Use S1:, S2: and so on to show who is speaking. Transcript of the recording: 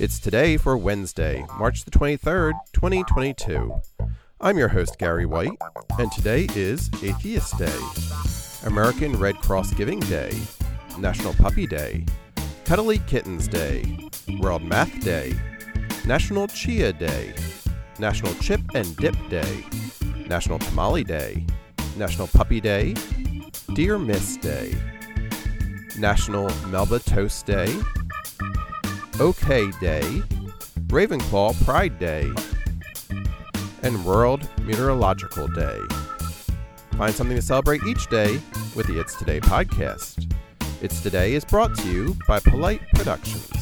S1: It's today for Wednesday, March the 23rd, 2022. I'm your host, Gary White, and today is Atheist Day, American Red Cross Giving Day, National Puppy Day, Cuddly Kittens Day, World Math Day, National Chia Day, National Chip and Dip Day, National Tamale Day, National Puppy Day, Near Miss Day, National Melba Toast Day, OK Day, Ravenclaw Pride Day, and World Meteorological Day. Find something to celebrate each day with the It's Today podcast. It's Today is brought to you by Polite Productions.